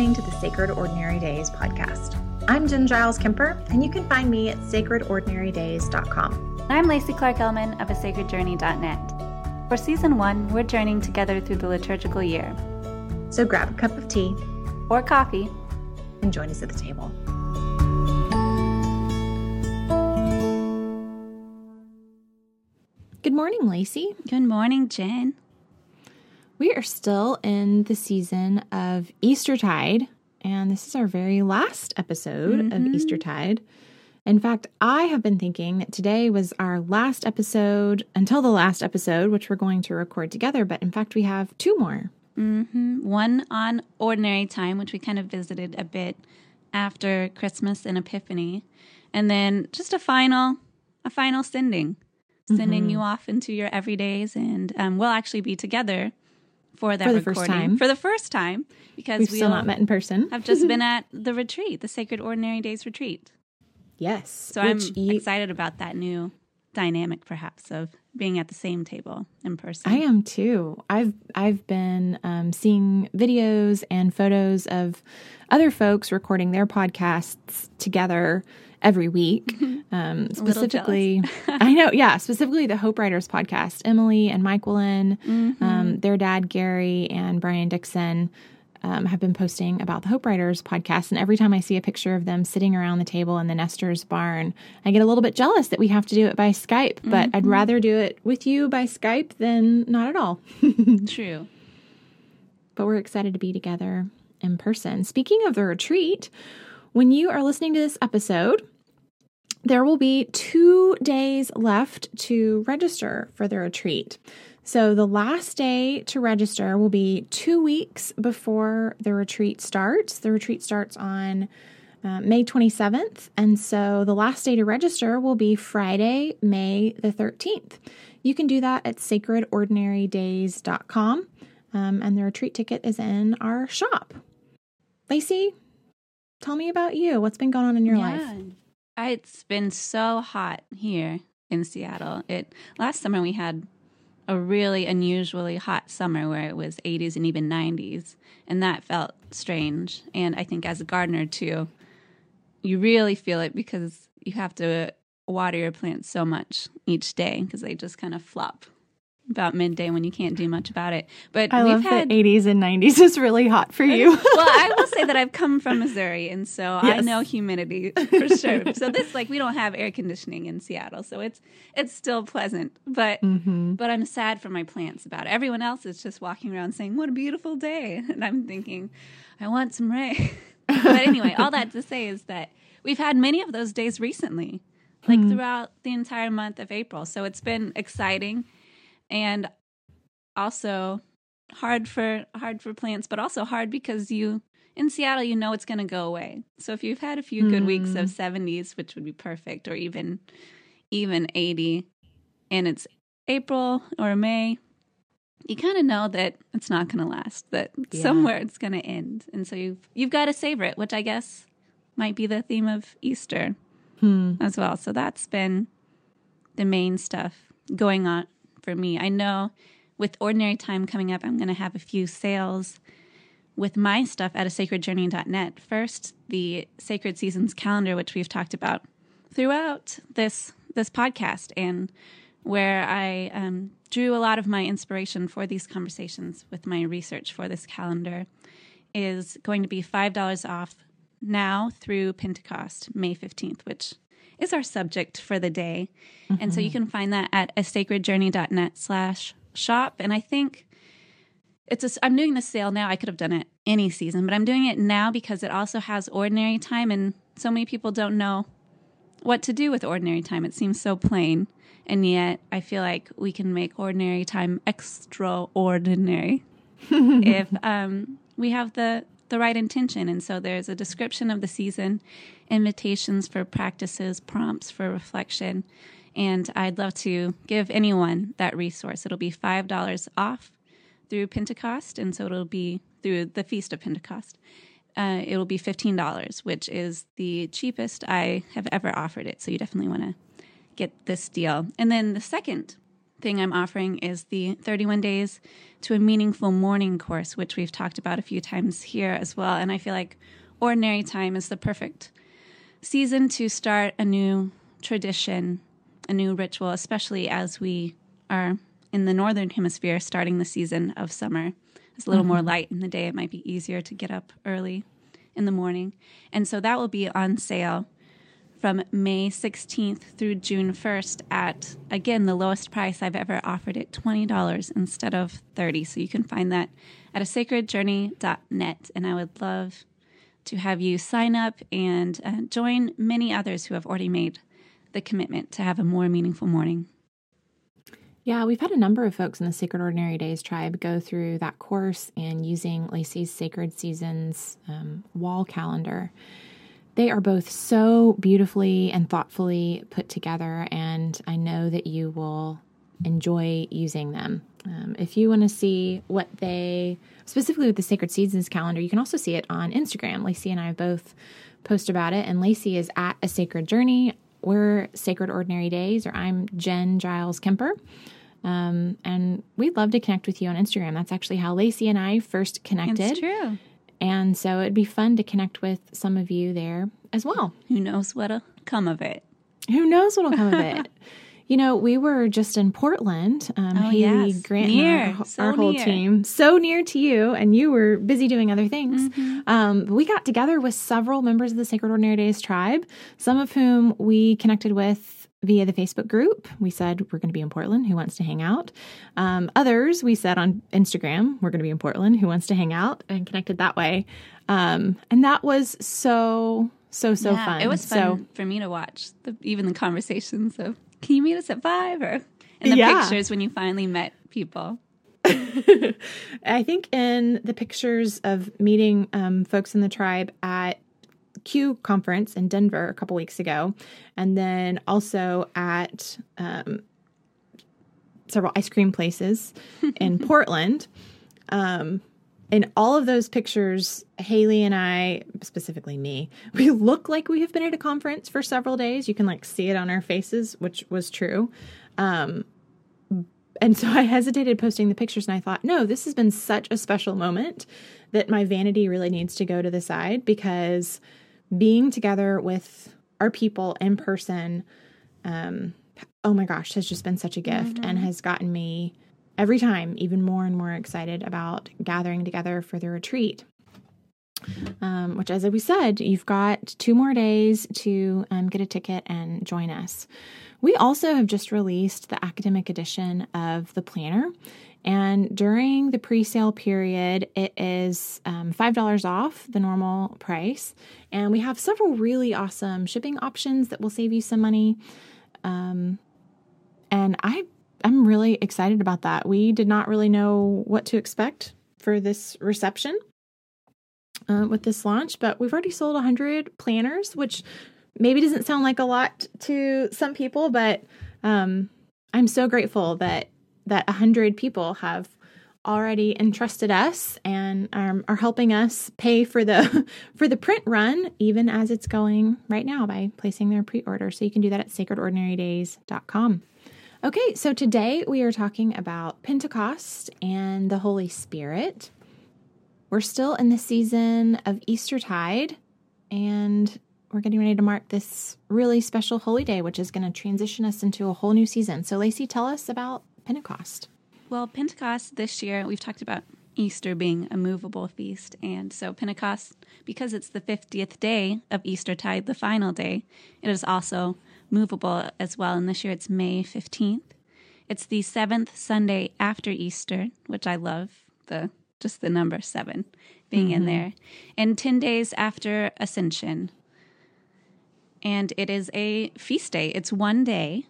listening to the Sacred Ordinary Days podcast. I'm Jenn Giles Kemper, and you can find me at sacredordinarydays.com. I'm Lacy Clark Ellman of a sacredjourney.net. For season one, we're journeying together through the liturgical year. So grab a cup of tea or coffee and join us at the table. Good morning, Lacy. Good morning, Jenn. We are still in the season of Eastertide, and this is our very last episode mm-hmm. of Eastertide. In fact, I have been thinking that today was our last episode until the last episode, which we're going to record together, but in fact, we have two more. Mm-hmm. One on ordinary time, which we kind of visited a bit after Christmas and Epiphany, and then just a final, a final sending, sending mm-hmm. you off into your everydays, and um, we'll actually be together for that for the recording first time. for the first time because we've we still not met in person. I've just been at the retreat, the Sacred Ordinary Days retreat. Yes, so I'm excited about that new dynamic, perhaps, of being at the same table in person. I am too. I've I've been um, seeing videos and photos of other folks recording their podcasts together every week. Um, specifically, I know, yeah, specifically the Hope Writers podcast. Emily and Mike Willen, mm-hmm. um, their dad Gary and Brian Dixon. Um, have been posting about the Hope Writers podcast. And every time I see a picture of them sitting around the table in the Nestor's barn, I get a little bit jealous that we have to do it by Skype. But mm-hmm. I'd rather do it with you by Skype than not at all. True. But we're excited to be together in person. Speaking of the retreat, when you are listening to this episode, there will be two days left to register for the retreat. So, the last day to register will be two weeks before the retreat starts. The retreat starts on uh, May 27th. And so, the last day to register will be Friday, May the 13th. You can do that at sacredordinarydays.com. Um, and the retreat ticket is in our shop. Lacy, tell me about you. What's been going on in your yeah. life? It's been so hot here in Seattle. It last summer we had a really unusually hot summer where it was 80s and even 90s, and that felt strange. And I think as a gardener too, you really feel it because you have to water your plants so much each day because they just kind of flop about midday when you can't do much about it. But I we've love had, that 80s and 90s is really hot for you. well, I will say that I've come from Missouri, and so yes. I know humidity for sure. so this, like, we don't have air conditioning in Seattle, so it's it's still pleasant. But mm-hmm. but I'm sad for my plants about it. Everyone else is just walking around saying, "What a beautiful day," and I'm thinking, I want some rain. but anyway, all that to say is that we've had many of those days recently, like mm-hmm. throughout the entire month of April. So it's been exciting and also hard for hard for plants, but also hard because you in Seattle you know it's going to go away. So if you've had a few good mm. weeks of 70s, which would be perfect, or even even 80, and it's April or May, you kind of know that it's not going to last. That yeah. somewhere it's going to end, and so you've you've got to savor it, which I guess might be the theme of Easter hmm. as well. So that's been the main stuff going on for me. I know with ordinary time coming up, I'm going to have a few sales with my stuff at a sacredjourney.net. First, the Sacred Seasons calendar, which we've talked about throughout this this podcast, and where I um, drew a lot of my inspiration for these conversations with my research for this calendar, is going to be five dollars off now through Pentecost, May fifteenth, which is our subject for the day. Mm-hmm. And so you mm-hmm. can find that at a sacredjourney.net slash shop. And I think it's a, I'm doing the sale now. I could have done it any season, but I'm doing it now because it also has ordinary time. And so many people don't know what to do with ordinary time. It seems so plain. And yet I feel like we can make ordinary time extraordinary if um, we have the the right intention. And so there's a description of the season, invitations for practices, prompts for reflection. And I'd love to give anyone that resource. It'll be $5 off through Pentecost. And so it'll be through the Feast of Pentecost. Uh, it'll be $15, which is the cheapest I have ever offered it. So you definitely want to get this deal. And then the second thing I'm offering is the 31 Days to a Meaningful Morning course, which we've talked about a few times here as well. And I feel like ordinary time is the perfect season to start a new tradition, a new ritual, especially as we are in the northern hemisphere starting the season of summer. It's a little mm-hmm. more light in the day. It might be easier to get up early in the morning. And so that will be on sale from May 16th through June 1st at again the lowest price I've ever offered it, $20 instead of 30. So you can find that at a sacredjourney.net and I would love to have you sign up and uh, join many others who have already made the commitment to have a more meaningful morning. Yeah, we've had a number of folks in the Sacred Ordinary Days tribe go through that course and using Lacy's Sacred Seasons um, wall calendar. They are both so beautifully and thoughtfully put together, and I know that you will enjoy using them. Um, if you want to see what they, specifically with the Sacred Seasons calendar, you can also see it on Instagram. Lacy and I both post about it, and Lacy is at a sacred journey. We're Sacred Ordinary Days, or I'm Jenn Giles Kemper. Um, and we'd love to connect with you on Instagram. That's actually how Lacy and I first connected. It's true. And so it'd be fun to connect with some of you there as well. Who knows what'll come of it? Who knows what'll come of it? You know, we were just in Portland. Um, oh, Haley, yes. Grant, near. our, so our whole near. team, so near to you, and you were busy doing other things. Mm-hmm. Um, we got together with several members of the Sacred Ordinary Days tribe, some of whom we connected with via the Facebook group. We said we're going to be in Portland. Who wants to hang out? Um, others we said on Instagram we're going to be in Portland. Who wants to hang out? And connected that way. Um, and that was so so so yeah, fun. It was fun so, for me to watch the, even the conversations of can you meet us at five or in the yeah. pictures when you finally met people. I think in the pictures of meeting um, folks in the tribe at Q conference in Denver a couple weeks ago, and then also at um, several ice cream places in Portland. Um, in all of those pictures, Haley and I, specifically me, we look like we have been at a conference for several days. You can like see it on our faces, which was true. Um, and so I hesitated posting the pictures and I thought, no, this has been such a special moment that my vanity really needs to go to the side because being together with our people in person, um, oh my gosh, has just been such a gift mm-hmm. and has gotten me every time even more and more excited about gathering together for the retreat. Um, which, as we said, you've got two more days to um, get a ticket and join us. We also have just released the academic edition of the planner. And during the pre sale period, it is um, $5 off the normal price. And we have several really awesome shipping options that will save you some money. Um, and I I'm really excited about that. We did not really know what to expect for this reception uh, with this launch, but we've already sold 100 planners, which maybe doesn't sound like a lot to some people, but um, I'm so grateful that that 100 people have already entrusted us and um, are helping us pay for the for the print run even as it's going right now by placing their pre-order so you can do that at sacredordinarydays.com Okay, so today we are talking about Pentecost and the Holy Spirit. We're still in the season of Eastertide, and we're getting ready to mark this really special holy day, which is going to transition us into a whole new season. So, Lacy, tell us about Pentecost. Well, Pentecost this year, we've talked about Easter being a movable feast. And so, Pentecost, because it's the 50th day of Eastertide, the final day, it is also movable as well. And this year it's May 15th. It's the seventh Sunday after Easter, which I love the just the number seven being mm-hmm. in there, and 10 days after Ascension. And it is a feast day. It's one day,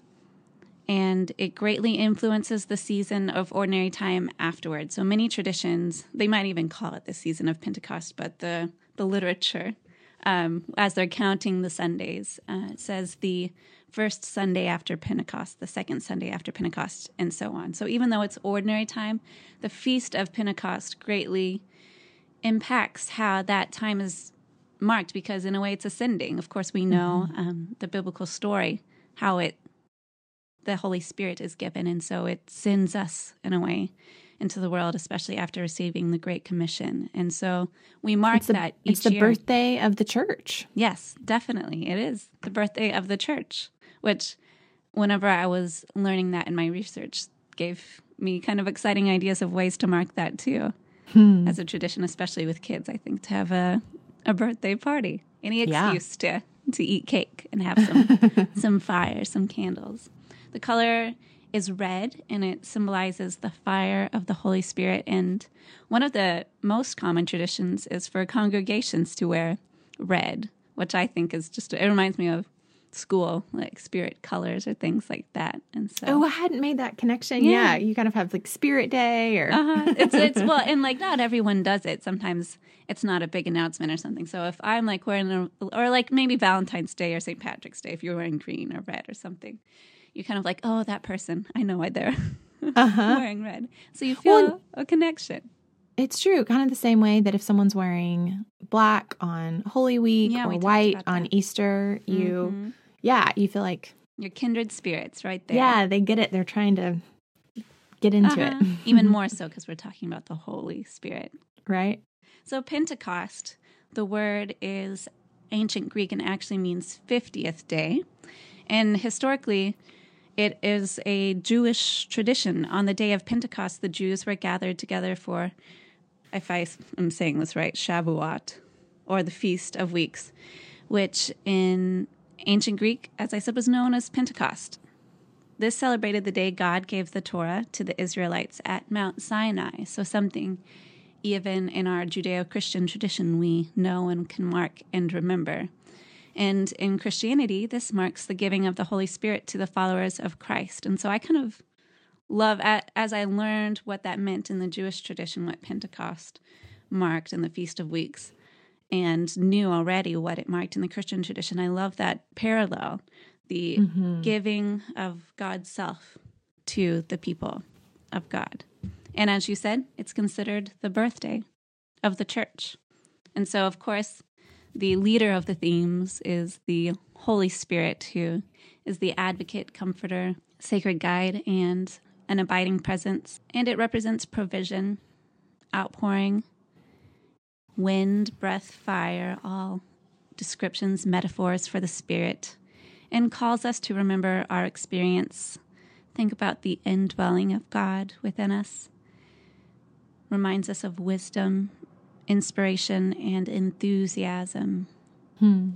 and it greatly influences the season of ordinary time afterwards. So many traditions, they might even call it the season of Pentecost, but the, the literature um, as they're counting the Sundays. Uh, it says the first Sunday after Pentecost, the second Sunday after Pentecost, and so on. So even though it's ordinary time, the feast of Pentecost greatly impacts how that time is marked because, in a way, it's ascending. Of course, we know mm-hmm. um, the biblical story, how it the Holy Spirit is given. And so it sends us in a way into the world, especially after receiving the Great Commission. And so we mark it's the, that It's the year. birthday of the church. Yes, definitely. It is the birthday of the church, which whenever I was learning that in my research gave me kind of exciting ideas of ways to mark that too. Hmm. As a tradition, especially with kids, I think to have a a birthday party. Any excuse yeah. to to eat cake and have some some fire, some candles. The color is red and it symbolizes the fire of the Holy Spirit. And one of the most common traditions is for congregations to wear red, which I think is just, it reminds me of school, like spirit colors or things like that. And so, oh, I hadn't made that connection. Yeah, yeah you kind of have like Spirit Day, or uh-huh. it's it's well, and like not everyone does it. Sometimes it's not a big announcement or something. So if I'm like wearing a, or like maybe Valentine's Day or St. Patrick's Day, if you're wearing green or red or something, you're kind of like, oh, that person, I know why they're uh-huh. wearing red. So you feel well, a connection. It's true. Kind of the same way that if someone's wearing black on Holy Week yeah, or we white on Easter, you, mm-hmm. yeah, you feel like your kindred spirits right there. Yeah, they get it. They're trying to get into uh-huh. it. Even more so because we're talking about the Holy Spirit. Right. So, Pentecost, the word is ancient Greek and actually means 50th day. And historically, it is a Jewish tradition. On the day of Pentecost, the Jews were gathered together for, if I am saying this right, Shavuot, or the Feast of Weeks, which in ancient Greek, as I said, was known as Pentecost. This celebrated the day God gave the Torah to the Israelites at Mount Sinai. So, something even in our Judeo Christian tradition we know and can mark and remember. And in Christianity, this marks the giving of the Holy Spirit to the followers of Christ. And so I kind of love, as I learned what that meant in the Jewish tradition, what Pentecost marked in the Feast of Weeks, and knew already what it marked in the Christian tradition. I love that parallel the mm-hmm. giving of God's self to the people of God. And as you said, it's considered the birthday of the church. And so, of course, the leader of the themes is the Holy Spirit, who is the advocate, comforter, sacred guide, and an abiding presence. And it represents provision, outpouring, wind, breath, fire, all descriptions, metaphors for the Spirit, and calls us to remember our experience. Think about the indwelling of God within us. Reminds us of wisdom inspiration, and enthusiasm. Hmm.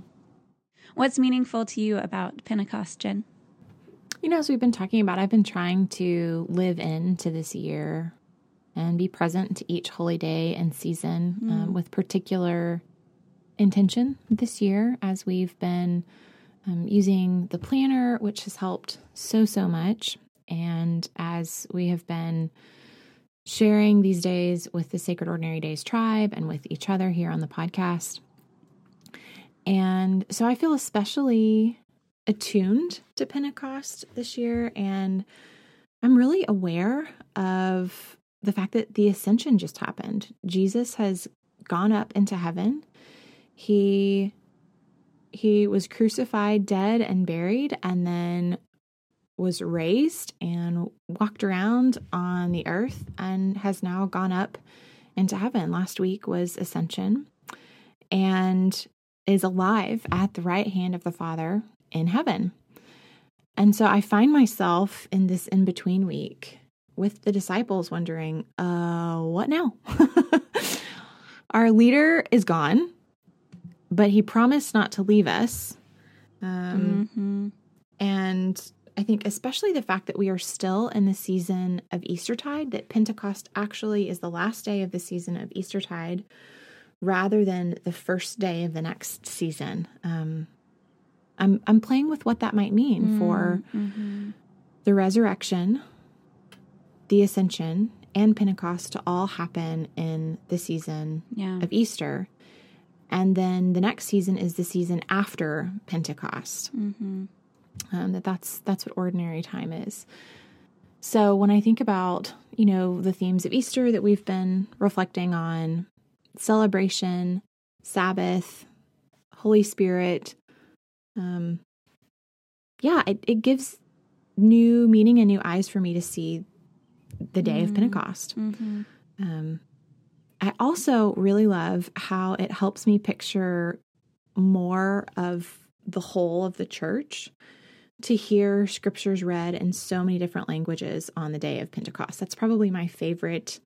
What's meaningful to you about Pentecost, Jenn? You know, as we've been talking about, I've been trying to live into this year and be present to each holy day and season mm. um, with particular intention this year as we've been um, using the planner, which has helped so, so much. And as we have been sharing these days with the Sacred Ordinary Days tribe and with each other here on the podcast. And so I feel especially attuned to Pentecost this year. And I'm really aware of the fact that the ascension just happened. Jesus has gone up into heaven. He he was crucified, dead and buried and then was raised and walked around on the earth and has now gone up into heaven. Last week was Ascension and is alive at the right hand of the Father in heaven. And so I find myself in this in between week with the disciples wondering, uh, what now? Our leader is gone, but he promised not to leave us. Um, mm-hmm. And I think especially the fact that we are still in the season of Eastertide, that Pentecost actually is the last day of the season of Eastertide rather than the first day of the next season. Um, I'm I'm playing with what that might mean mm, for mm-hmm. the resurrection, the ascension, and Pentecost to all happen in the season yeah. of Easter. And then the next season is the season after Pentecost. Mm-hmm um, that that's that's what ordinary time is. So when I think about you know the themes of Easter that we've been reflecting on, celebration, Sabbath, Holy Spirit, um, yeah, it, it gives new meaning and new eyes for me to see the day mm-hmm. of Pentecost. Mm-hmm. Um, I also really love how it helps me picture more of the whole of the church to hear scriptures read in so many different languages on the day of Pentecost. That's probably my favorite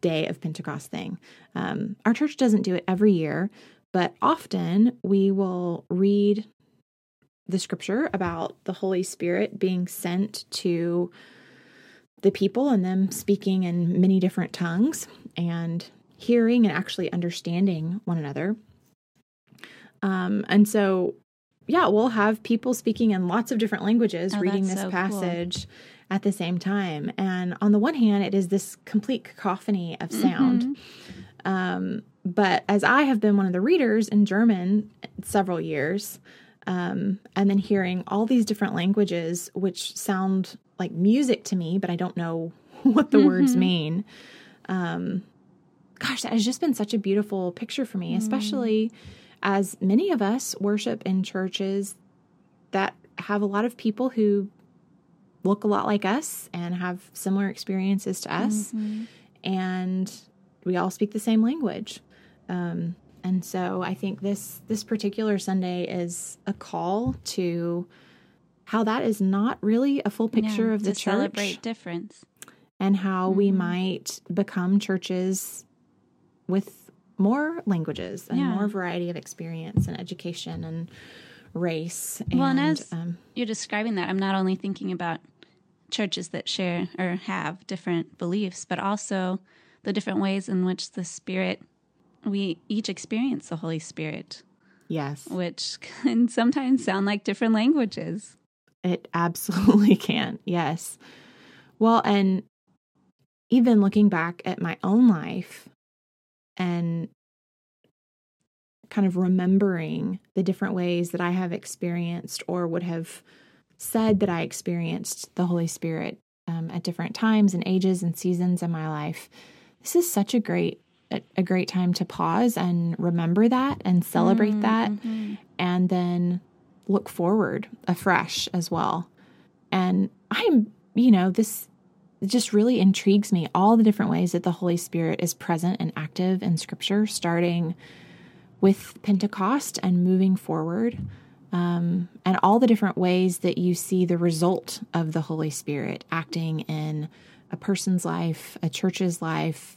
day of Pentecost thing. Um, our church doesn't do it every year, but often we will read the scripture about the Holy Spirit being sent to the people and them speaking in many different tongues and hearing and actually understanding one another. Um, and so, yeah, we'll have people speaking in lots of different languages oh, reading this so passage cool. at the same time. And on the one hand, it is this complete cacophony of sound. Mm-hmm. Um, but as I have been one of the readers in German several years, um, and then hearing all these different languages, which sound like music to me, but I don't know what the mm-hmm. words mean. Um, gosh, that has just been such a beautiful picture for me, mm. As many of us worship in churches that have a lot of people who look a lot like us and have similar experiences to us. Mm-hmm. And we all speak the same language. Um, and so I think this this particular Sunday is a call to how that is not really a full picture yeah, of the church. Celebrate difference. And how mm-hmm. we might become churches with more languages and yeah. more variety of experience and education and race. And, well, and as um, you're describing that, I'm not only thinking about churches that share or have different beliefs, but also the different ways in which the Spirit, we each experience the Holy Spirit. Yes. Which can sometimes sound like different languages. It absolutely can. Yes. Well, and even looking back at my own life, and kind of remembering the different ways that I have experienced or would have said that I experienced the Holy Spirit um, at different times and ages and seasons in my life. This is such a great a, great time to pause and remember that and celebrate mm, mm-hmm. that and then look forward afresh as well. And I'm, you know, this it just really intrigues me all the different ways that the Holy Spirit is present and active in Scripture, starting with Pentecost and moving forward, um, and all the different ways that you see the result of the Holy Spirit acting in a person's life, a church's life,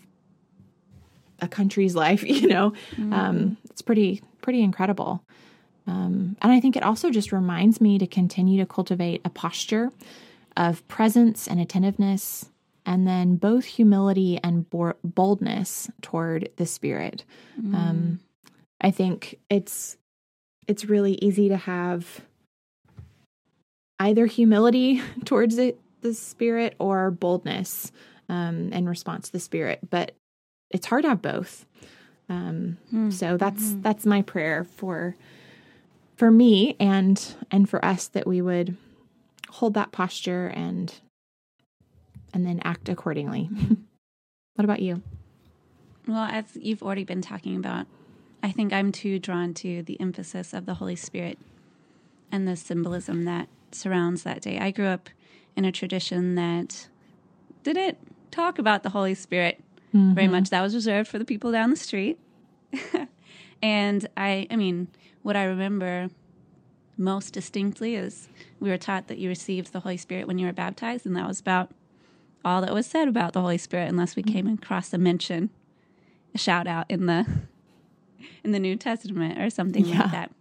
a country's life. You know, mm-hmm. um, it's pretty pretty incredible. Um, and I think it also just reminds me to continue to cultivate a posture of presence and attentiveness, and then both humility and boldness toward the Spirit. Mm. Um, I think it's it's really easy to have either humility towards it, the Spirit or boldness um, in response to the Spirit, but it's hard to have both. Um, mm. So that's mm. that's my prayer for for me and and for us that we would hold that posture and and then act accordingly. what about you? Well, as you've already been talking about, I think I'm too drawn to the emphasis of the Holy Spirit and the symbolism that surrounds that day. I grew up in a tradition that didn't talk about the Holy Spirit mm-hmm. very much. That was reserved for the people down the street. and I, I mean, what I remember most distinctly is we were taught that you received the Holy Spirit when you were baptized, and that was about all that was said about the Holy Spirit, unless we came across a mention, a shout out in the in the New Testament or something yeah. like that.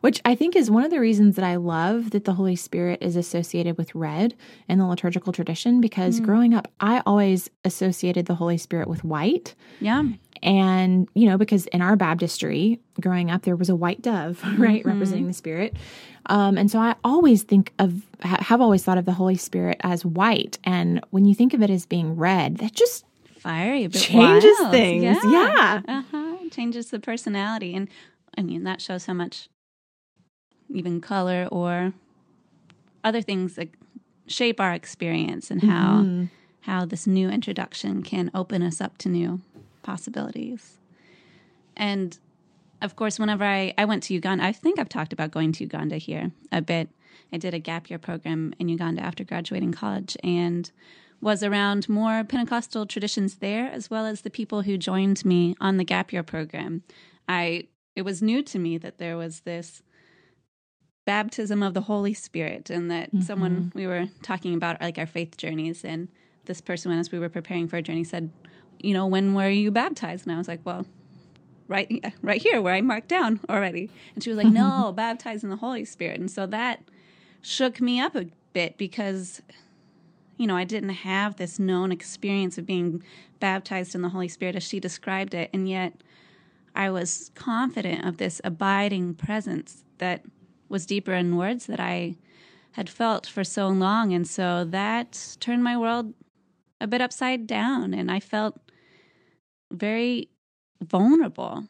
Which I think is one of the reasons that I love that the Holy Spirit is associated with red in the liturgical tradition because mm. growing up, I always associated the Holy Spirit with white. Yeah. And, you know, because in our baptistry growing up, there was a white dove, right, mm-hmm. representing the Spirit. Um, and so I always think of, have always thought of the Holy Spirit as white. And when you think of it as being red, that just fiery, changes wild. things. Yeah. yeah. Uh-huh. Changes the personality. And I mean, that shows how much even color or other things that shape our experience and how mm-hmm. how this new introduction can open us up to new possibilities. And of course, whenever I, I went to Uganda, I think I've talked about going to Uganda here a bit. I did a gap year program in Uganda after graduating college and was around more Pentecostal traditions there, as well as the people who joined me on the gap year program. I it was new to me that there was this baptism of the Holy Spirit, and that mm-hmm. someone we were talking about like our faith journeys, and this person, as we were preparing for a journey, said, "You know, when were you baptized?" And I was like, "Well." Right, right here, where I marked down already, and she was like, "No, baptized in the Holy Spirit." And so that shook me up a bit because you know, I didn't have this known experience of being baptized in the Holy Spirit as she described it. And yet I was confident of this abiding presence that was deeper in words that I had felt for so long. And so that turned my world a bit upside down. And I felt very vulnerable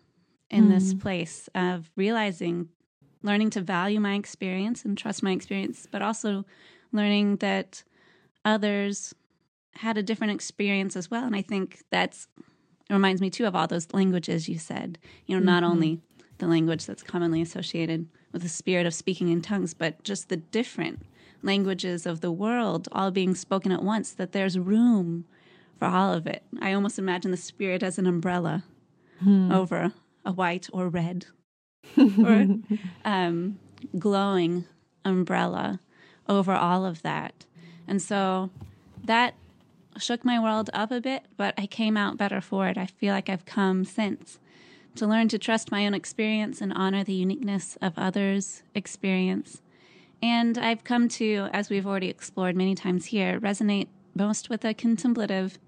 in mm. this place of realizing, learning to value my experience and trust my experience, but also learning that others had a different experience as well. And I think that's it reminds me too of all those languages you said. You know, mm-hmm. not only the language that's commonly associated with the spirit of speaking in tongues, but just the different languages of the world all being spoken at once, that there's room for all of it. I almost imagine the spirit as an umbrella hmm. over a white or red or um, glowing umbrella over all of that. And so that shook my world up a bit, but I came out better for it. I feel like I've come since to learn to trust my own experience and honor the uniqueness of others' experience. And I've come to, as we've already explored many times here, resonate most with a contemplative,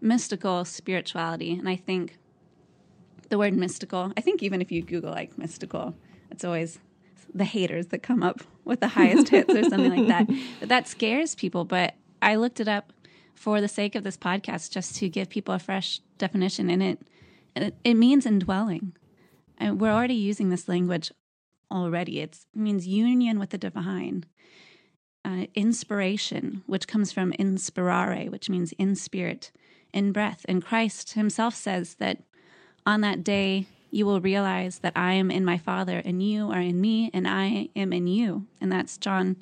mystical spirituality. And I think the word mystical, I think even if you Google like mystical, it's always the haters that come up with the highest hits or something like that. But that scares people. But I looked it up for the sake of this podcast just to give people a fresh definition. And it, it, means indwelling. And we're already using this language already. It's, it means union with the divine. Uh, inspiration, which comes from inspirare, which means in spirit, in breath. And Christ himself says that on that day, you will realize that I am in my Father, and you are in me, and I am in you. And that's John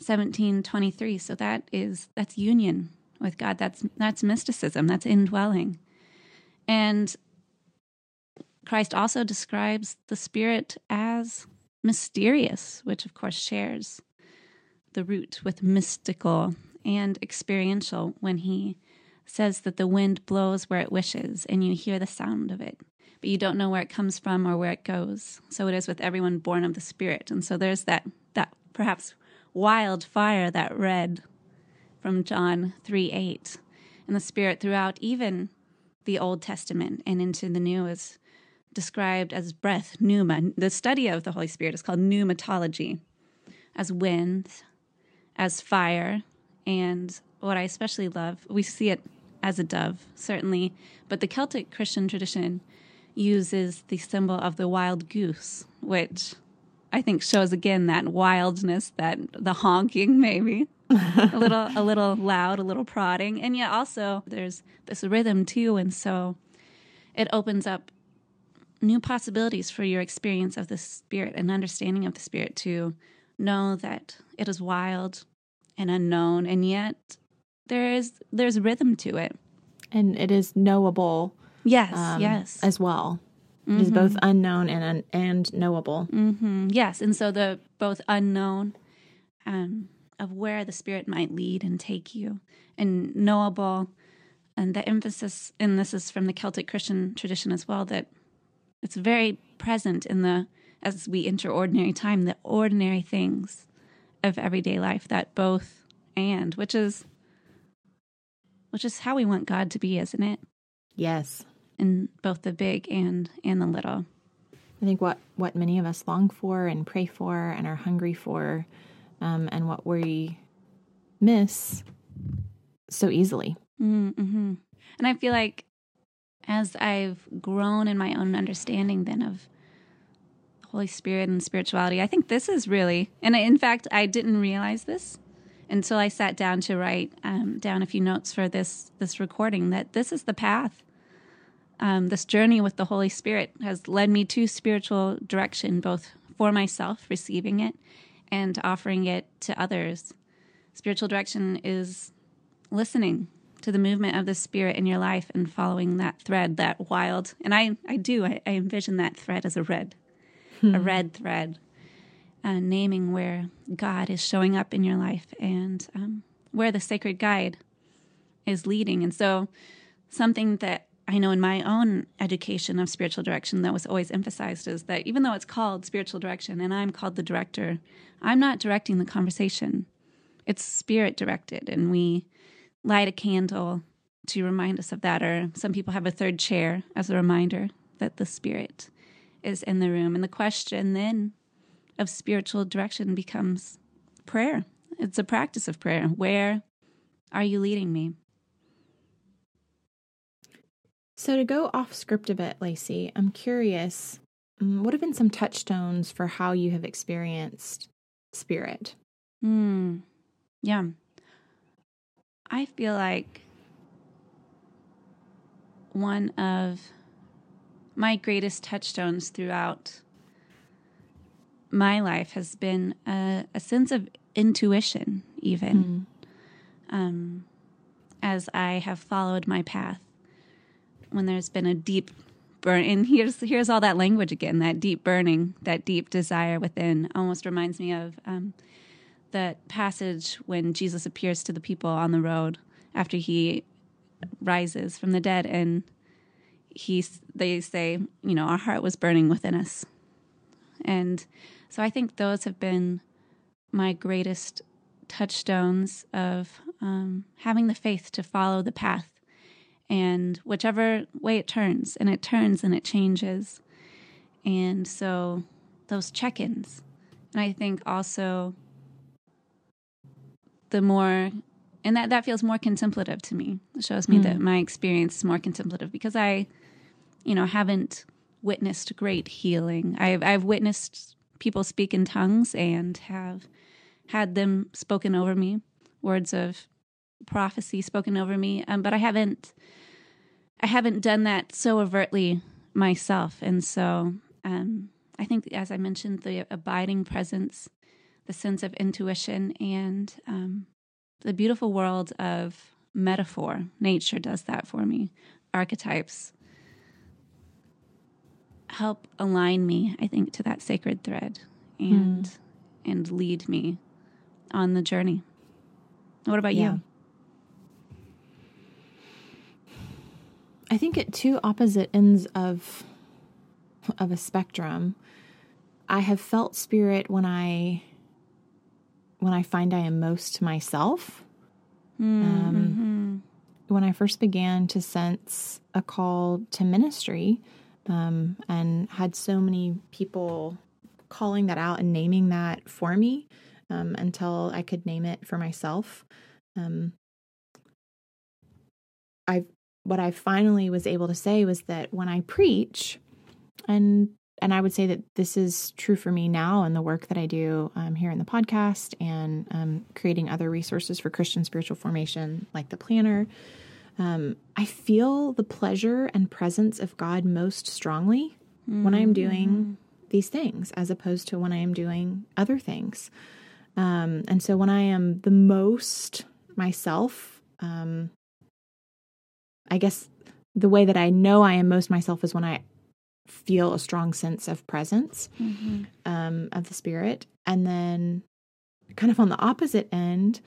17, 23. So that is that's union with God. That's that's mysticism. That's indwelling. And Christ also describes the Spirit as mysterious, which of course shares the root with mystical and experiential when he says that the wind blows where it wishes and you hear the sound of it but you don't know where it comes from or where it goes. So it is with everyone born of the Spirit. And so there's that that perhaps wildfire that red from John 3 8. And the Spirit throughout even the Old Testament and into the New is described as breath, pneuma. The study of the Holy Spirit is called pneumatology, as wind, as fire, and what I especially love, we see it as a dove, certainly, but the Celtic Christian tradition uses the symbol of the wild goose, which I think shows again that wildness, that the honking maybe. a little a little loud, a little prodding. And yet also there's this rhythm too, and so it opens up new possibilities for your experience of the spirit and understanding of the spirit to know that it is wild and unknown and yet there is there's rhythm to it. And it is knowable Yes, um, yes. As well. Mm-hmm. It is both unknown and and knowable. Mm-hmm. Yes, and so the both unknown um, of where the spirit might lead and take you, and knowable, and the emphasis in this is from the Celtic Christian tradition as well that it's very present in the as we enter ordinary time, the ordinary things of everyday life. That both and, which is which is how we want God to be, isn't it? Yes in both the big and and the little. I think what what many of us long for and pray for and are hungry for, um, and what we miss so easily. Mm-hmm. And I feel like as I've grown in my own understanding, then of the Holy Spirit and spirituality, I think this is really, and in fact, I didn't realize this until I sat down to write um, down a few notes for this this recording. That this is the path um, this journey with the Holy Spirit has led me to spiritual direction, both for myself, receiving it, and offering it to others. Spiritual direction is listening to the movement of the spirit in your life and following that thread, that wild. And I, I do, I, I envision that thread as a red, hmm. a red thread, uh, naming where God is showing up in your life and um, where the sacred guide is leading. And so, something that I know in my own education of spiritual direction that was always emphasized is that even though it's called spiritual direction and I'm called the director, I'm not directing the conversation. It's spirit directed, and we light a candle to remind us of that. Or some people have a third chair as a reminder that the spirit is in the room. And the question then of spiritual direction becomes prayer. It's a practice of prayer. Where are you leading me? So, to go off script a bit, Lacy, I'm curious mm, what have been some touchstones for how you have experienced spirit? Hmm. Yeah. I feel like one of my greatest touchstones throughout my life has been a, a sense of intuition, even mm. um, as I have followed my path. When there's been a deep burn, and here's here's all that language again. That deep burning, that deep desire within, almost reminds me of um, that passage when Jesus appears to the people on the road after he rises from the dead and he they say, you know, our heart was burning within us. And so I think those have been my greatest touchstones of um, having the faith to follow the path and whichever way it turns and it turns and it changes and so those check-ins and i think also the more and that that feels more contemplative to me. It shows me mm. that my experience is more contemplative because i you know haven't witnessed great healing. I've i've witnessed people speak in tongues and have had them spoken over me words of prophecy spoken over me um, but i haven't i haven't done that so overtly myself. And so um, i think as i mentioned the abiding presence the sense of intuition and um, the beautiful world of metaphor. Nature does that for me. Archetypes help align me, I think, to that sacred thread and mm. and lead me on the journey. What about yeah. you? I think at two opposite ends of of a spectrum, I have felt spirit when I when I find I am most myself. Mm-hmm. Um, when I first began to sense a call to ministry um, and had so many people calling that out and naming that for me um, until I could name it for myself. Um, I what I finally was able to say was that when I preach, and and I would say that this is true for me now and the work that I do um, here in the podcast and um, creating other resources for Christian spiritual formation, like the planner. Um, I feel the pleasure and presence of God most strongly mm-hmm. when I am doing mm-hmm. these things, as opposed to when I am doing other things. Um, and so when I am the most myself, um, I guess the way that I know I am most myself is when I feel a strong sense of presence mm-hmm. um, of the spirit. And then, kind of on the opposite end,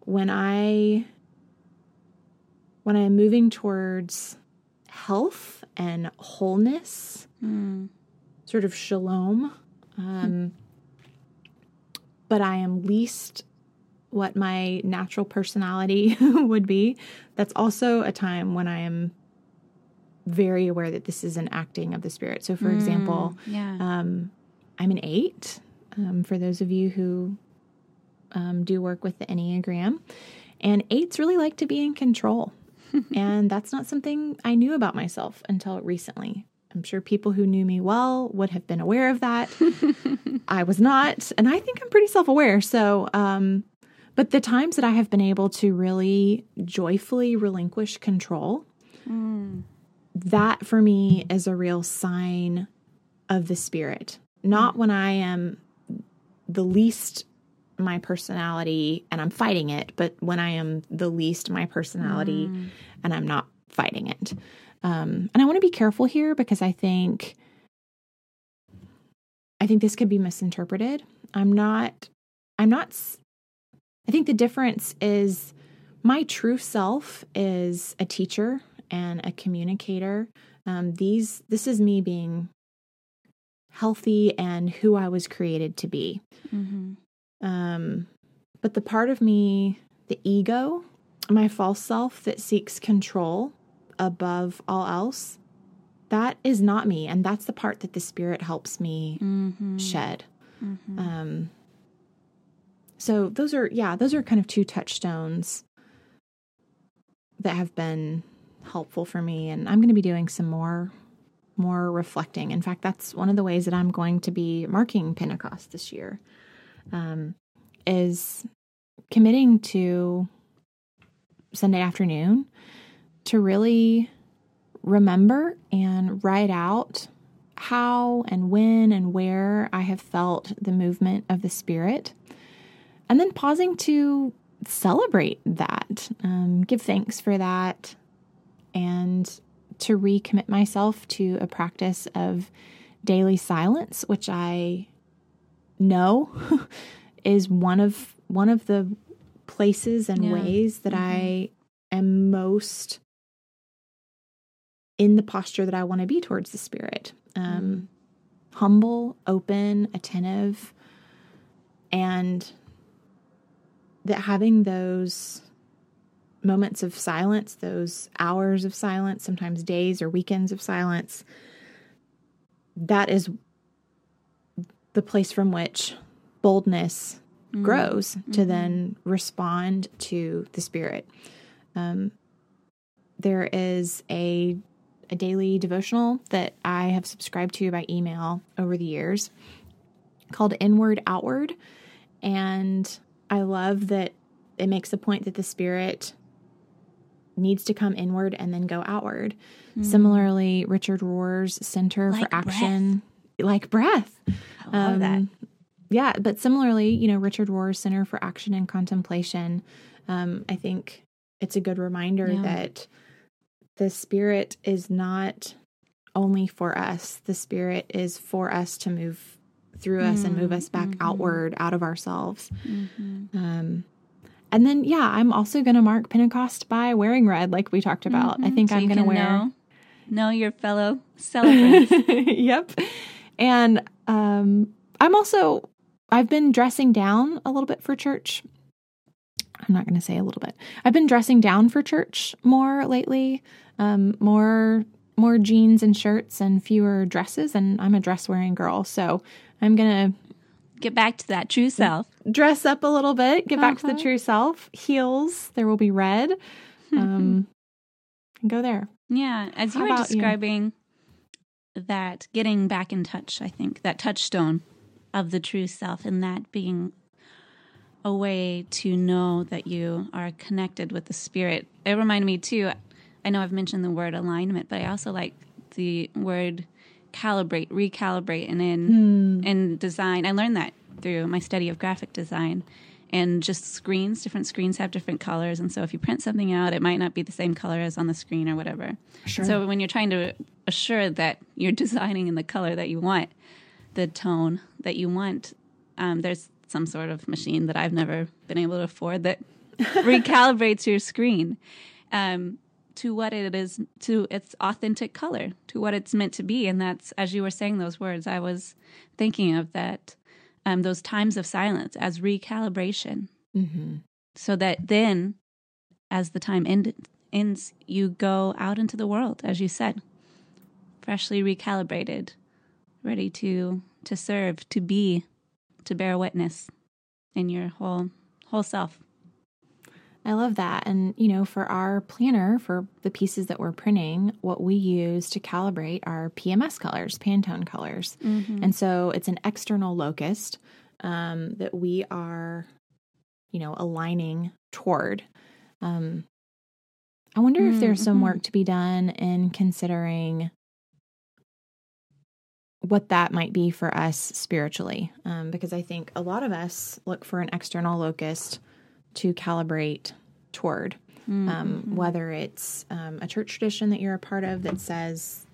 when I when I'm moving towards health and wholeness, mm. sort of shalom, um, but I am least what my natural personality would be. That's also a time when I am very aware that this is an acting of the spirit. So, for mm, example, yeah. um, I'm an eight. Um, for those of you who um, do work with the Enneagram, and eights really like to be in control. and that's not something I knew about myself until recently. I'm sure people who knew me well would have been aware of that. I was not, and I think I'm pretty self aware. So, um, but the times that I have been able to really joyfully relinquish control, mm that for me is a real sign of the spirit. Not when I am the least my personality and I'm fighting it, but when I am the least my personality mm. and I'm not fighting it. Um, and I want to be careful here because I think I think this could be misinterpreted. I'm not I'm not I think the difference is my true self is a teacher and a communicator. Um, these this is me being healthy and who I was created to be. Mm-hmm. Um, but the part of me, the ego, my false self that seeks control above all else, that is not me. And that's the part that the spirit helps me mm-hmm. shed. Mm-hmm. Um, so those are, yeah, those are kind of two touchstones that have been helpful for me. And I'm going to be doing some more more reflecting. In fact, that's one of the ways that I'm going to be marking Pentecost this year. Um, is committing to Sunday afternoon to really remember and write out how and when and where I have felt the movement of the Spirit, and then pausing to celebrate that, um, give thanks for that, and to recommit myself to a practice of daily silence, which I know is one of one of the places and yeah. ways that mm-hmm. I am most in the posture that I want to be towards the spirit. Um, mm humble, open, attentive, and that having those moments of silence, those hours of silence, sometimes days or weekends of silence, that is the place from which boldness mm-hmm. grows to mm-hmm. then respond to the Spirit. Um, there is a a daily devotional that I have subscribed to by email over the years called Inward Outward. And I love that it makes the point that the Spirit needs to come inward and then go outward. Mm. Similarly, Richard Rohr's Center like for Action, breath. like breath. I love um, that. Yeah, but similarly, you know, Richard Rohr's Center for Action and Contemplation. Um, I think it's a good reminder yeah. that the Spirit is not only for us. The Spirit is for us to move through mm. us and move us back mm-hmm. outward, out of ourselves. Mm-hmm. Um, and then, yeah, I'm also going to mark Pentecost by wearing red, like we talked about. Mm-hmm. I think so I'm going to wear. Know, know your fellow celebrants. yep. And um, I'm also, I've been dressing down a little bit for church. I'm not going to say a little bit. I've been dressing down for church more lately, um, more more jeans and shirts and fewer dresses. And I'm a dress wearing girl, so I'm gonna Get back to that true self. Dress up a little bit. Get uh-huh. back to the uh-huh. true self. Heels. There will be red. Um, and go there. Yeah. As How you were describing you? that getting back in touch, I think that touchstone of the true self and that being a way to know that you are connected with the spirit. It reminded me too. I know I've mentioned the word alignment, but I also like the word calibrate, recalibrate, and in hmm. in design. I learned that through my study of graphic design and just screens. Different screens have different colors, and so if you print something out, it might not be the same color as on the screen or whatever. Sure. So when you're trying to assure that you're designing in the color that you want, the tone that you want, um, there's some sort of machine that I've never been able to afford that recalibrates your screen. Um, to what it is to its authentic color to what it's meant to be. And that's as you were saying those words i was thinking of that um, those times of silence as recalibration. Mm-hmm. so that then as the time end, ends you go out into the world as you said freshly recalibrated ready to to serve to be to bear witness in your whole whole self I love that. And, you know, for our planner, for the pieces that we're printing, what we use to calibrate are PMS colors, Pantone colors. Mm-hmm. And so it's an external locus um, that we are, you know, aligning toward. Um, I wonder mm-hmm. if there's some mm-hmm. work to be done in considering what that might be for us spiritually, um, because I think a lot of us look for an external locus to calibrate toward. Um, mm-hmm. whether it's um, a church tradition that you're a part of that says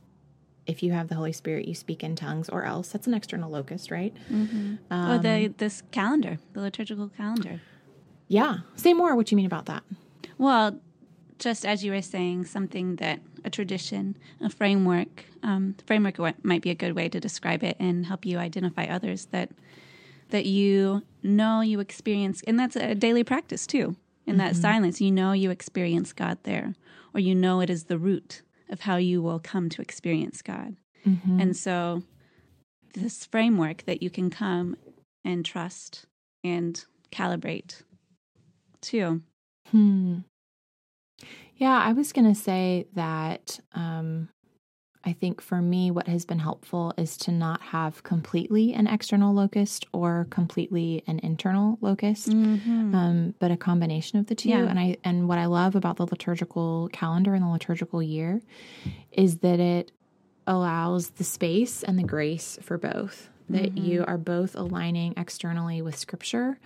if you have the Holy Spirit, you speak in tongues, or else that's an external locus, right? Mm-hmm. Um, or the this calendar, the liturgical calendar. Yeah, say more. What you mean about that? Well, just as you were saying, something that a tradition, a framework, um, framework might be a good way to describe it and help you identify others that that you know you experience, and that's a daily practice too. In mm-hmm. that silence, you know you experience God there, or you know it is the root of how you will come to experience God. Mm-hmm. And so, this framework that you can come and trust and calibrate too. Hmm. Yeah, I was going to say that um, I think for me, what has been helpful is to not have completely an external locus or completely an internal locus, mm-hmm. um, but a combination of the two. Yeah. And I and what I love about the liturgical calendar and the liturgical year is that it allows the space and the grace for both. That mm-hmm. you are both aligning externally with Scripture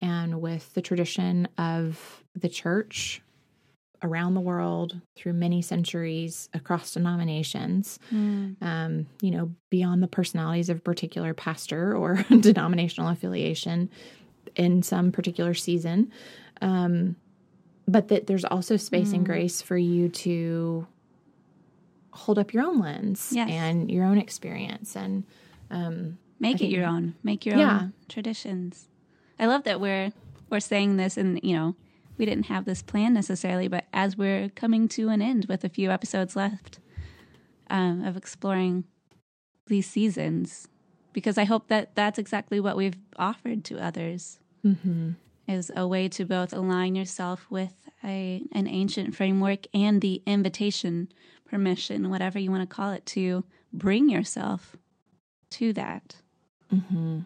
and with the tradition of the church around the world through many centuries across denominations, mm. um, you know, beyond the personalities of a particular pastor or denominational affiliation in some particular season. Um, but that there's also space mm. and grace for you to hold up your own lens yes. and your own experience and um, make it your own, make your yeah. own traditions. I love that we're we're saying this and you know we didn't have this plan necessarily, but as we're coming to an end with a few episodes left um, of exploring these seasons, because I hope that that's exactly what we've offered to others. Mm-hmm. Is a way to both align yourself with a an ancient framework and the invitation, permission, whatever you want to call it, to bring yourself to that. Mm-hmm.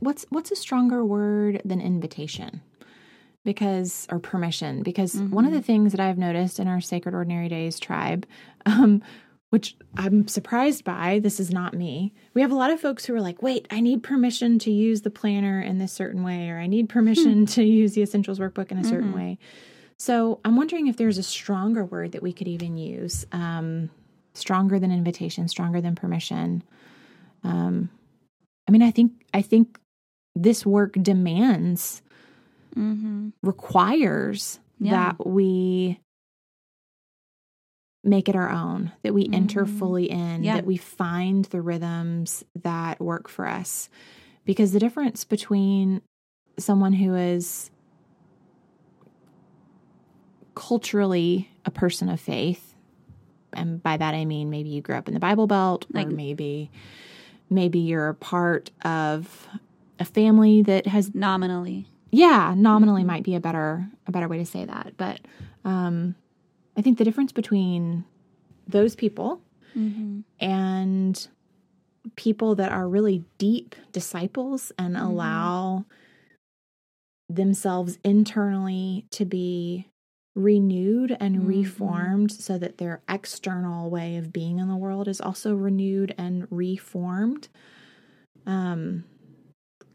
what's what's a stronger word than invitation? Because or permission because mm-hmm. one of the mm-hmm. things that I've noticed in our Sacred Ordinary Days tribe um, which I'm surprised by, this is not me. We have a lot of folks who are like, wait, I need permission to use the planner in this certain way, or I need permission hmm. to use the essentials workbook in a certain mm-hmm. way. So I'm wondering if there's a stronger word that we could even use, um, stronger than invitation, stronger than permission. Um, I mean, I think I think this work demands mm-hmm. requires yeah. that we make it our own, that we mm-hmm. enter fully in, yeah. that we find the rhythms that work for us. Because the difference between someone who is culturally a person of faith, and by that I mean maybe you grew up in the Bible Belt, like, or maybe maybe you're a part of a family that has nominally yeah, nominally might be a better a better way to say that. But um, I think the difference between those people mm-hmm. and people that are really deep disciples and mm-hmm. allow themselves internally to be renewed and mm-hmm. reformed so that their external way of being in the world is also renewed and reformed um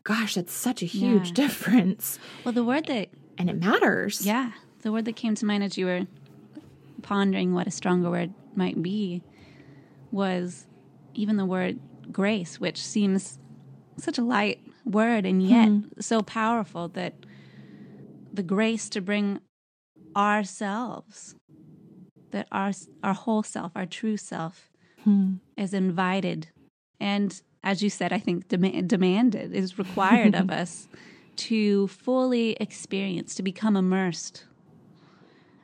gosh, that's such a huge yeah. difference. Well, the word that. And it matters. Yeah. The word that came to mind as you were pondering what a stronger word might be was even the word grace, which seems such a light word and yet mm-hmm. so powerful that the grace to bring ourselves, that our, our whole self, our true self, hmm. is invited. And as you said, I think dem- demanded is required of us to fully experience, to become immersed.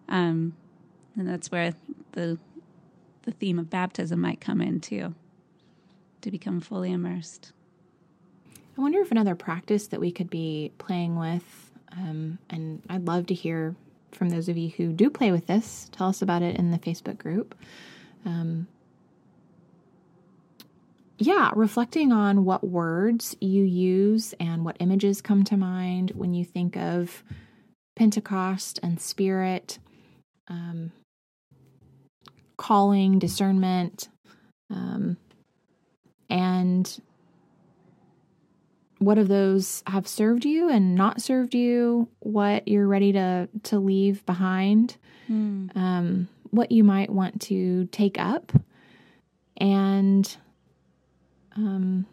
Um, and that's where the the theme of baptism might come in too, to become fully immersed. I wonder if another practice that we could be playing with, um, and I'd love to hear from those of you who do play with this. Tell us about it in the Facebook group. Um, yeah, reflecting on what words you use and what images come to mind when you think of Pentecost and Spirit, um, calling, discernment, um, and what of those have served you and not served you, what you're ready to to leave behind, mm. um, what you might want to take up, and um,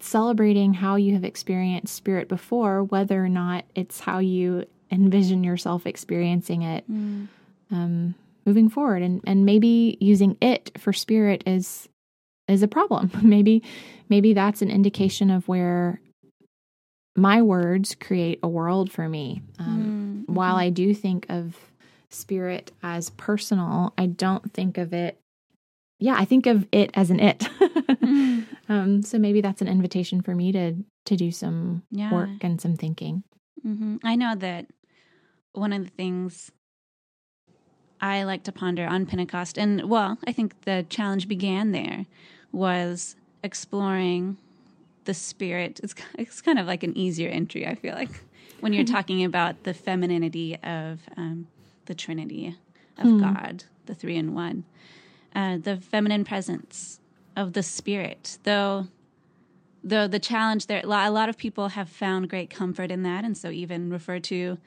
celebrating how you have experienced spirit before, whether or not it's how you envision yourself experiencing it mm. um, moving forward, and and maybe using it for spirit is is a problem. maybe maybe that's an indication of where my words create a world for me. Um, mm-hmm. While I do think of spirit as personal, I don't think of it. Yeah, I think of it as an it. mm. um, so maybe that's an invitation for me to to do some yeah. work and some thinking. Mm-hmm. I know that one of the things I like to ponder on Pentecost, and well, I think the challenge began there, was exploring the spirit. It's it's kind of like an easier entry. I feel like when you're talking about the femininity of um, the Trinity of hmm. God, the three in one, uh, the feminine presence of the Spirit. Though, though the challenge there, a lot of people have found great comfort in that, and so even refer to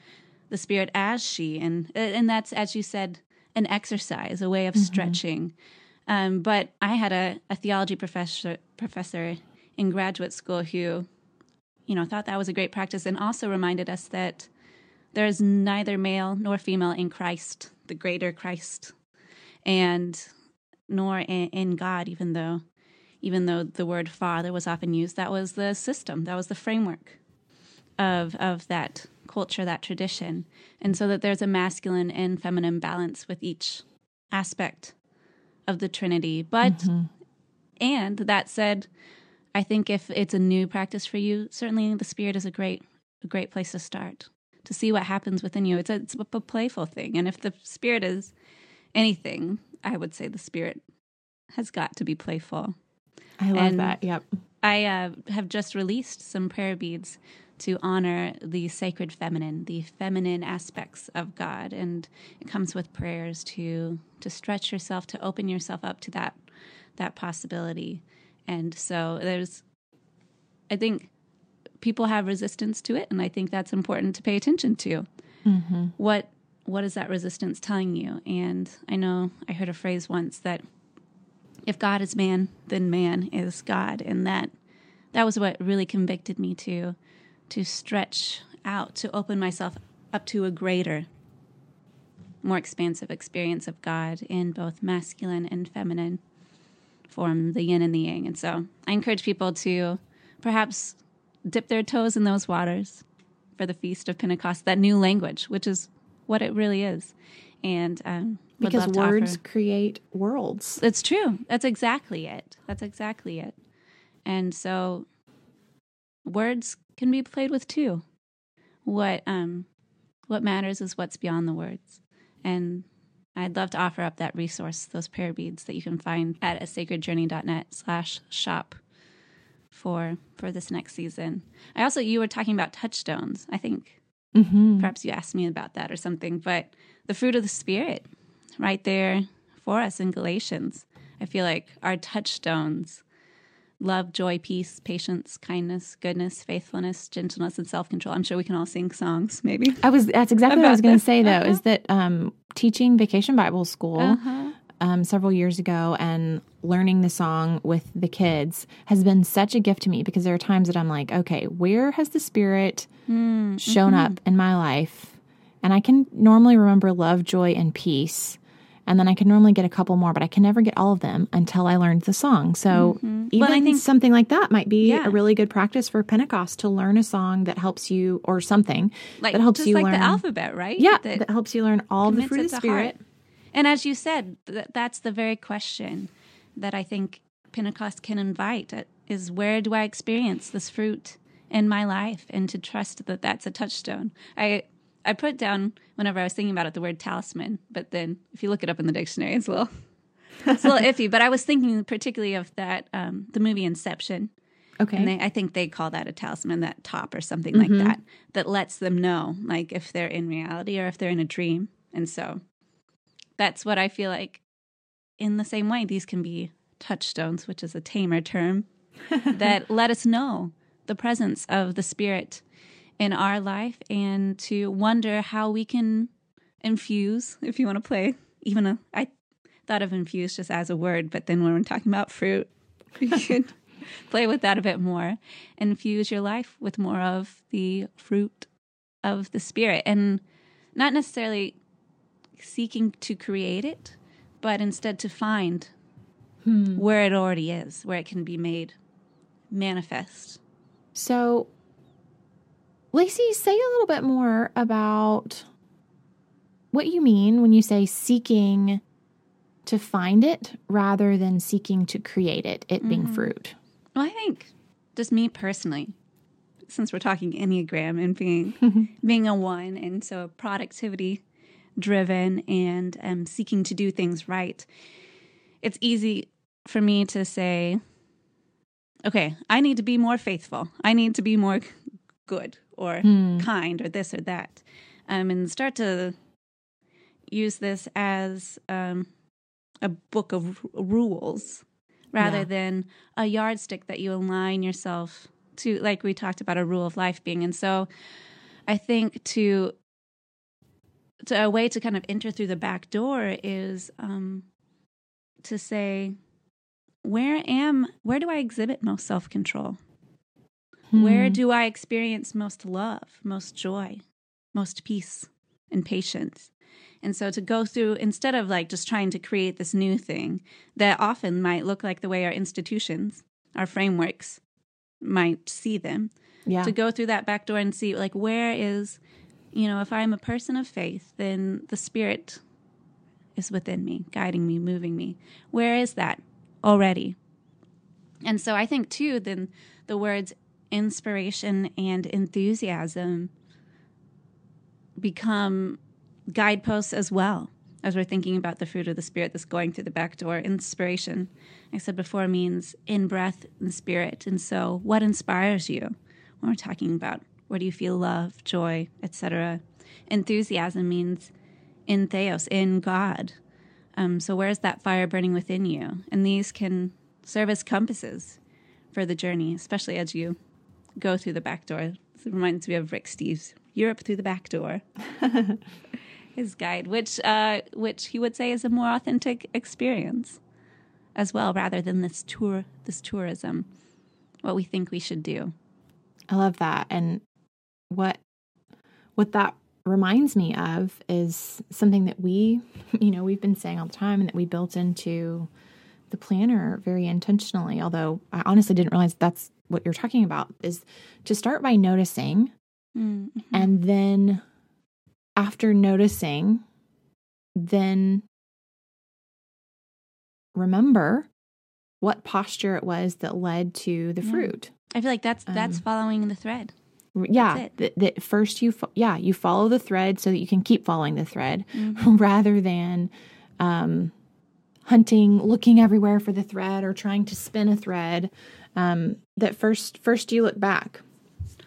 the Spirit as she, and and that's as you said, an exercise, a way of mm-hmm. stretching. Um, but I had a, a theology professor professor in graduate school who, you know, thought that was a great practice and also reminded us that there is neither male nor female in Christ, the greater Christ, and nor in, in God, even though even though the word father was often used, that was the system, that was the framework of of that culture, that tradition. And so that there's a masculine and feminine balance with each aspect of the Trinity. But mm-hmm. and that said, I think if it's a new practice for you, certainly the spirit is a great a great place to start to see what happens within you. It's a, it's a playful thing, and if the spirit is anything, I would say the spirit has got to be playful. I love and that. Yep. I uh, have just released some prayer beads to honor the sacred feminine, the feminine aspects of God, and it comes with prayers to to stretch yourself, to open yourself up to that that possibility. And so there's, I think people have resistance to it, and I think that's important to pay attention to. Mm-hmm. What what is that resistance telling you? And I know I heard a phrase once that if God is man, then man is God, and that that was what really convicted me to to stretch out, to open myself up to a greater, more expansive experience of God in both masculine and feminine form the yin and the yang. And so I encourage people to perhaps dip their toes in those waters for the Feast of Pentecost, that new language, which is what it really is. And um, because words create worlds. It's true. That's exactly it. That's exactly it. And so words can be played with too. What um what matters is what's beyond the words. And I'd love to offer up that resource, those prayer beads that you can find at a sacredjourney.net slash shop for for this next season. I also you were talking about touchstones. I think mm-hmm. perhaps you asked me about that or something, but the fruit of the spirit right there for us in Galatians. I feel like our touchstones love, joy, peace, patience, kindness, goodness, faithfulness, gentleness, and self control. I'm sure we can all sing songs, maybe. I was that's exactly what I was going to say though, uh-huh. is that um, teaching vacation Bible school uh-huh. Um, several years ago and learning the song with the kids has been such a gift to me because there are times that I'm like, okay, where has the Spirit mm, shown mm-hmm. up in my life? And I can normally remember love, joy, and peace and then I can normally get a couple more, but I can never get all of them until I learned the song. So mm-hmm. even well, I think, something like that might be yeah. a really good practice for Pentecost to learn a song that helps you, or something like, that helps you like learn the alphabet, right? Yeah, that, that helps you learn all the fruit of the spirit. Heart. And as you said, th- that's the very question that I think Pentecost can invite: uh, is where do I experience this fruit in my life, and to trust that that's a touchstone. I I put down whenever I was thinking about it the word talisman, but then if you look it up in the dictionary, it's a little it's a little iffy. But I was thinking particularly of that um, the movie Inception. Okay, and they, I think they call that a talisman, that top or something mm-hmm. like that, that lets them know like if they're in reality or if they're in a dream. And so that's what I feel like. In the same way, these can be touchstones, which is a tamer term, that let us know the presence of the Spirit in our life and to wonder how we can infuse, if you want to play, even a, I thought of infuse just as a word, but then when we're talking about fruit, you can play with that a bit more. Infuse your life with more of the fruit of the Spirit and not necessarily seeking to create it, but instead to find hmm. where it already is, where it can be made manifest. So, Lacy, say a little bit more about what you mean when you say seeking to find it rather than seeking to create it, it mm-hmm. being fruit. Well, I think just me personally, since we're talking Enneagram and being being a one, and so productivity driven and um, seeking to do things right, it's easy for me to say, okay, I need to be more faithful. I need to be more good or hmm. kind or this or that, um, and start to use this as um, a book of r- rules rather yeah. than a yardstick that you align yourself to, like we talked about a rule of life being. And so, I think to to a way to kind of enter through the back door is um, to say, where am where do I exhibit most self control? Hmm. Where do I experience most love, most joy, most peace and patience? And so to go through, instead of like just trying to create this new thing that often might look like the way our institutions, our frameworks might see them, yeah. to go through that back door and see like where is, you know, if I'm a person of faith, then the spirit is within me, guiding me, moving me. Where is that already? And so I think too, then the words inspiration and enthusiasm become guideposts as well as we're thinking about the fruit of the spirit that's going through the back door. Inspiration, I said before, means in breath and spirit. And so, what inspires you when we're talking about where do you feel love, joy, etc.? Enthusiasm means in theos, in God. Um, so, where's that fire burning within you? And these can serve as compasses for the journey, especially as you go through the back door. It reminds me of Rick Steves, Europe through the back door. his guide, which uh, which he would say is a more authentic experience as well, rather than this tour, this tourism, what we think we should do. I love that, and what what that reminds me of is something that we, you know, we've been saying all the time, and that we built into the planner very intentionally. Although I honestly didn't realize that's what you're talking about. Is to start by noticing, mm-hmm. and then after noticing, then remember what posture it was that led to the yeah. fruit. I feel like that's that's um, following the thread. Yeah, that, that first you fo- yeah you follow the thread so that you can keep following the thread, mm-hmm. rather than um, hunting, looking everywhere for the thread or trying to spin a thread. Um, that first first you look back,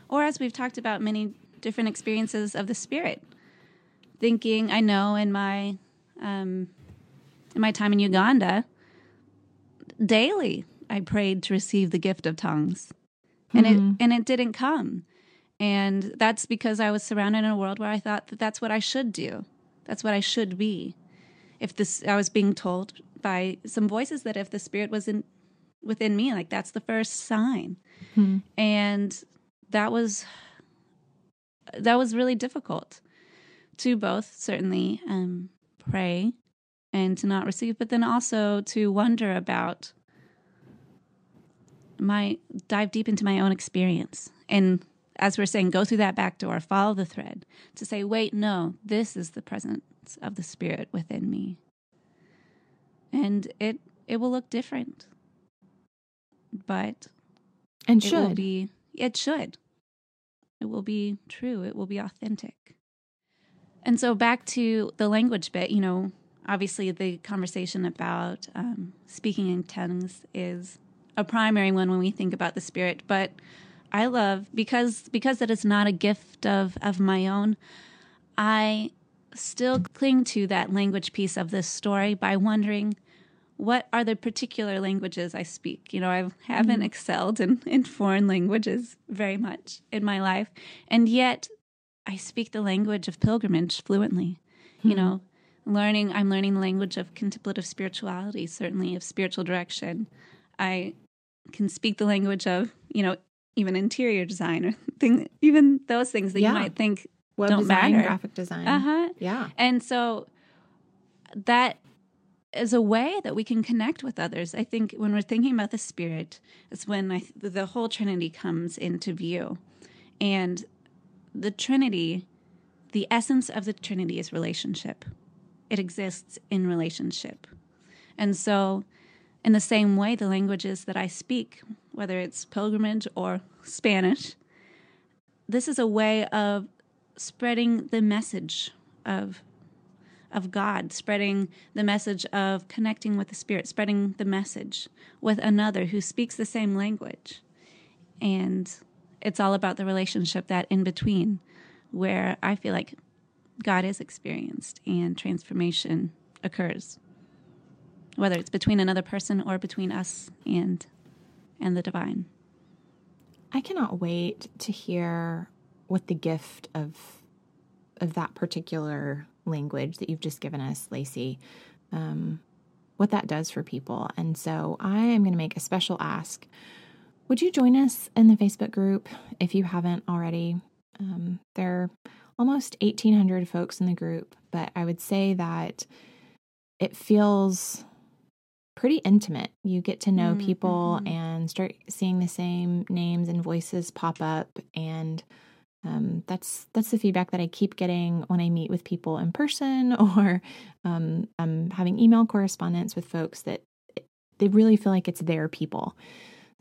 or as we've talked about many different experiences of the spirit, thinking, I know in my um, in my time in Uganda, daily I prayed to receive the gift of tongues, and mm-hmm. it and it didn't come, and that's because I was surrounded in a world where I thought that that's what I should do, that's what I should be. If this, I was being told by some voices that if the Spirit was in within me, like that's the first sign, mm-hmm. and that was that was really difficult to both certainly um, pray and to not receive, but then also to wonder about my dive deep into my own experience and as we're saying go through that back door follow the thread to say wait no this is the presence of the spirit within me. And it it will look different. But and it should. will be it should. It will be true. It will be authentic. And so back to the language bit, you know, obviously the conversation about um, speaking in tongues is a primary one when we think about the spirit. But I love because because it is not a gift of of my own. I still cling to that language piece of this story by wondering what are the particular languages I speak? You know, I haven't mm. excelled in, in foreign languages very much in my life. And yet I speak the language of pilgrimage fluently. Mm. You hmm. know, learning, I'm learning the language of contemplative spirituality, certainly of spiritual direction. I can speak the language of, you know, even interior design or thing, even those things that yeah. you might think Web don't design, matter. graphic design. Uh huh. Yeah. And so that is a way that we can connect with others. I think when we're thinking about the Spirit, it's when I, the whole Trinity comes into view. And the Trinity, the essence of the Trinity is relationship, it exists in relationship. And so, in the same way, the languages that I speak, whether it's pilgrimage or Spanish, this is a way of spreading the message of of God, spreading the message of connecting with the Spirit, spreading the message with another who speaks the same language. And it's all about the relationship that in between, where I feel like God is experienced and transformation occurs, whether it's between another person or between us and and the divine. I cannot wait to hear what the gift of of that particular language that you've just given us, Lacy, um, what that does for people. And so I am going to make a special ask. Would you join us in the Facebook group if you haven't already? Um, there are almost 1,800 folks in the group, but I would say that it feels pretty intimate. You get to know mm-hmm. people and start seeing the same names and voices pop up and um, that's that's the feedback that I keep getting when I meet with people in person, or um, I'm having email correspondence with folks that they really feel like it's their people.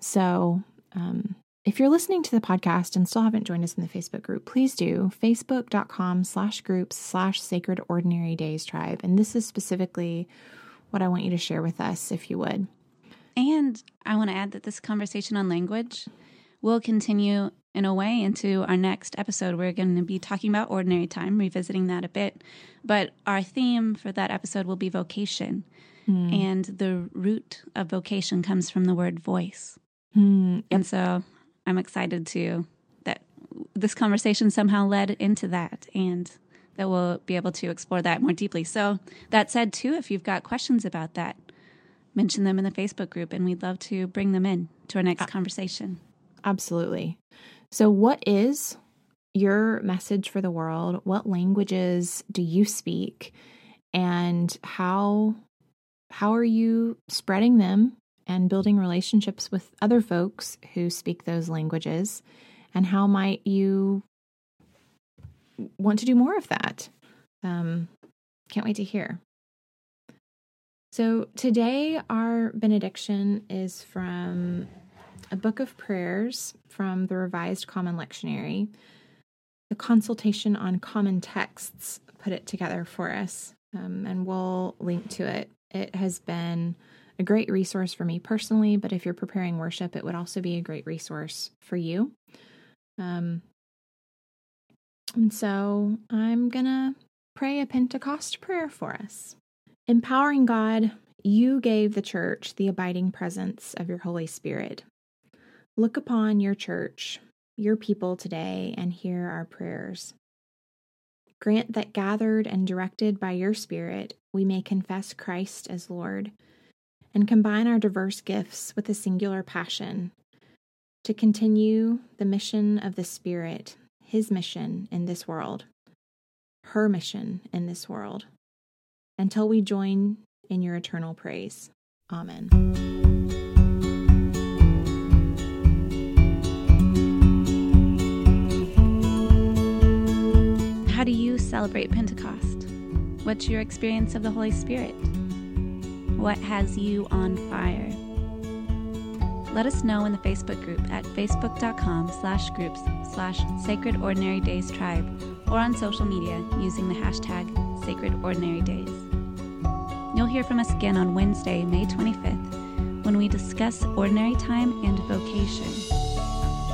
So, um, if you're listening to the podcast and still haven't joined us in the Facebook group, please do facebook.com slash groups slash sacred ordinary days tribe. And this is specifically what I want you to share with us, if you would. And I want to add that this conversation on language will continue in a way into our next episode. We're going to be talking about ordinary time, revisiting that a bit. But our theme for that episode will be vocation. Mm. And the root of vocation comes from the word voice. Mm. And so I'm excited to that this conversation somehow led into that and that we'll be able to explore that more deeply. So that said too, if you've got questions about that, mention them in the Facebook group and we'd love to bring them in to our next uh, conversation. Absolutely. So, what is your message for the world? What languages do you speak? And how how are you spreading them and building relationships with other folks who speak those languages? And how might you want to do more of that? Um, can't wait to hear. So, today our benediction is from a book of prayers from the Revised Common Lectionary. The consultation on common texts put it together for us, um, and we'll link to it. It has been a great resource for me personally, but if you're preparing worship, it would also be a great resource for you. Um, and so I'm going to pray a Pentecost prayer for us. Empowering God, you gave the church the abiding presence of your Holy Spirit. Look upon your church, your people today, and hear our prayers. Grant that gathered and directed by your Spirit, we may confess Christ as Lord and combine our diverse gifts with a singular passion to continue the mission of the Spirit, His mission in this world, her mission in this world, until we join in your eternal praise. Amen. How do you celebrate Pentecost? What's your experience of the Holy Spirit? What has you on fire? Let us know in the Facebook group at facebook.com slash groups slash sacred ordinary days tribe or on social media using the hashtag sacred ordinary days. You'll hear from us again on Wednesday, May 25th, when we discuss ordinary time and vocation.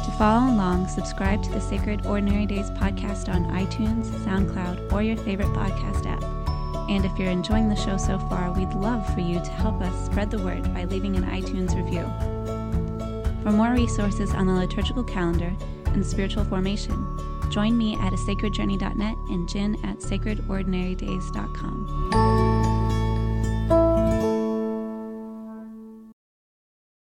To follow along, subscribe to the Sacred Ordinary Days podcast on iTunes, SoundCloud, or your favorite podcast app. And if you're enjoying the show so far, we'd love for you to help us spread the word by leaving an iTunes review. For more resources on the liturgical calendar and spiritual formation, join me at a sacredjourney.net and Jenn at sacredordinarydays.com.